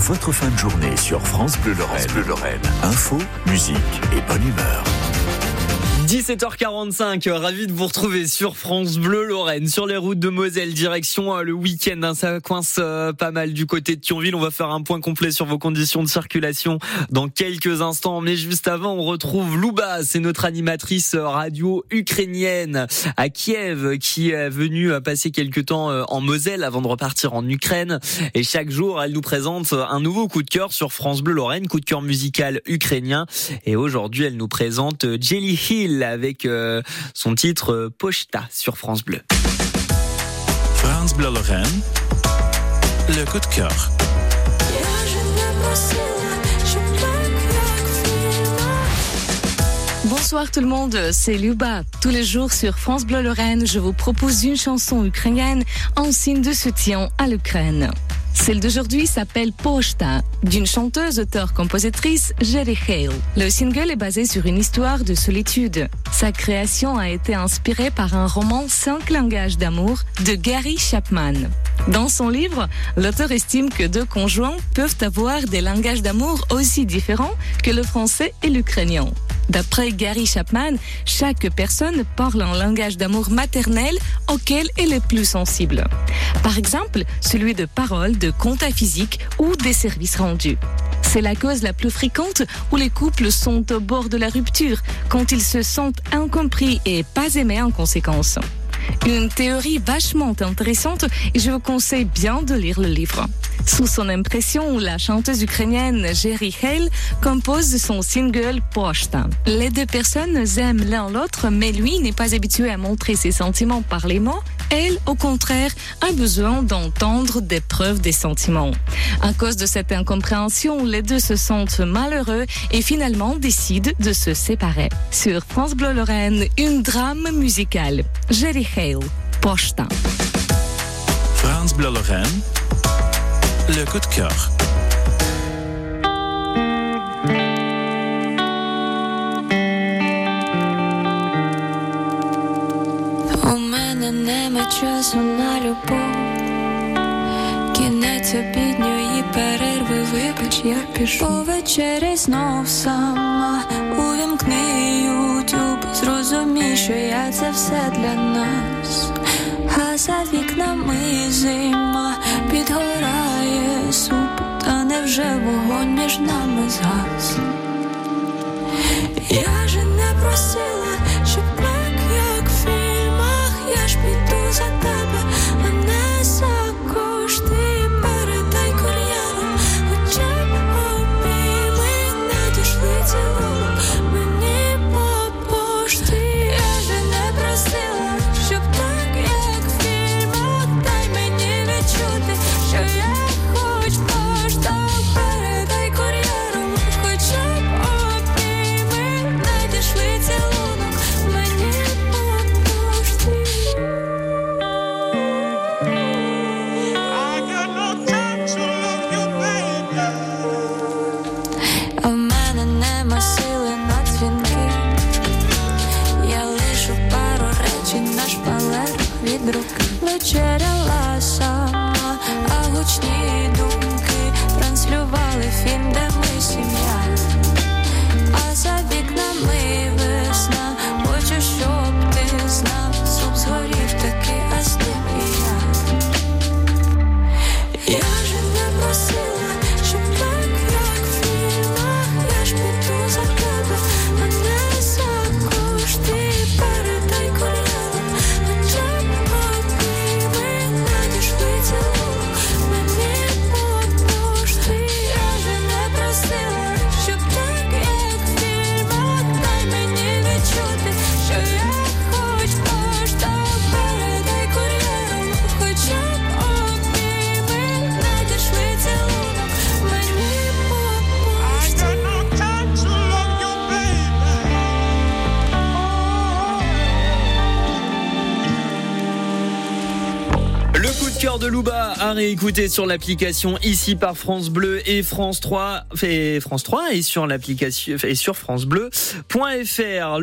votre fin de journée sur France Bleu Lorraine. Bleu Lorraine. Info, musique et bonne humeur. 17h45, ravi de vous retrouver sur France Bleu Lorraine, sur les routes de Moselle, direction euh, le week-end. Hein, ça coince euh, pas mal du côté de Thionville. On va faire un point complet sur vos conditions de circulation dans quelques instants. Mais juste avant, on retrouve Louba, c'est notre animatrice radio ukrainienne à Kiev, qui est venue passer quelques temps euh, en Moselle avant de repartir en Ukraine. Et chaque jour, elle nous présente un nouveau coup de cœur sur France Bleu Lorraine, coup de cœur musical ukrainien. Et aujourd'hui, elle nous présente Jelly Hill avec euh, son titre euh, Pochta sur France Bleu. France Bleu Lorraine, le coup de cœur. Bonsoir tout le monde, c'est Luba. Tous les jours sur France Bleu Lorraine, je vous propose une chanson ukrainienne en signe de soutien à l'Ukraine. Celle d'aujourd'hui s'appelle Pochta, d'une chanteuse, auteure, compositrice, Jerry Hale. Le single est basé sur une histoire de solitude. Sa création a été inspirée par un roman Cinq langages d'amour de Gary Chapman. Dans son livre, l'auteur estime que deux conjoints peuvent avoir des langages d'amour aussi différents que le français et l'ukrainien. D'après Gary Chapman, chaque personne parle un langage d'amour maternel auquel elle est plus sensible. Par exemple, celui de paroles, de comptes physique ou des services rendus. C'est la cause la plus fréquente où les couples sont au bord de la rupture, quand ils se sentent incompris et pas aimés en conséquence. Une théorie vachement intéressante et je vous conseille bien de lire le livre. Sous son impression, la chanteuse ukrainienne Jerry Hale compose son single Pochta. Les deux personnes aiment l'un l'autre, mais lui n'est pas habitué à montrer ses sentiments par les mots. Elle, au contraire, a besoin d'entendre des preuves des sentiments. À cause de cette incompréhension, les deux se sentent malheureux et finalement décident de se séparer. Sur France Bleu Lorraine, une drame musicale. Jerry Hale, Pochta. France Bleu Lorraine, le coup de cœur. Часу на любов. Кінець обідньої перерви, вибач, я пішу Повечері знов сама увімкни ютюб, зрозумій, що я це все для нас. А за вікнами зима підгорає суп, та невже вогонь між нами згас? Я же не просила, шпалер від руки вечеря. À réécouter sur l'application ici par France Bleu et France 3 et France 3 et sur l'application et sur francebleu.fr.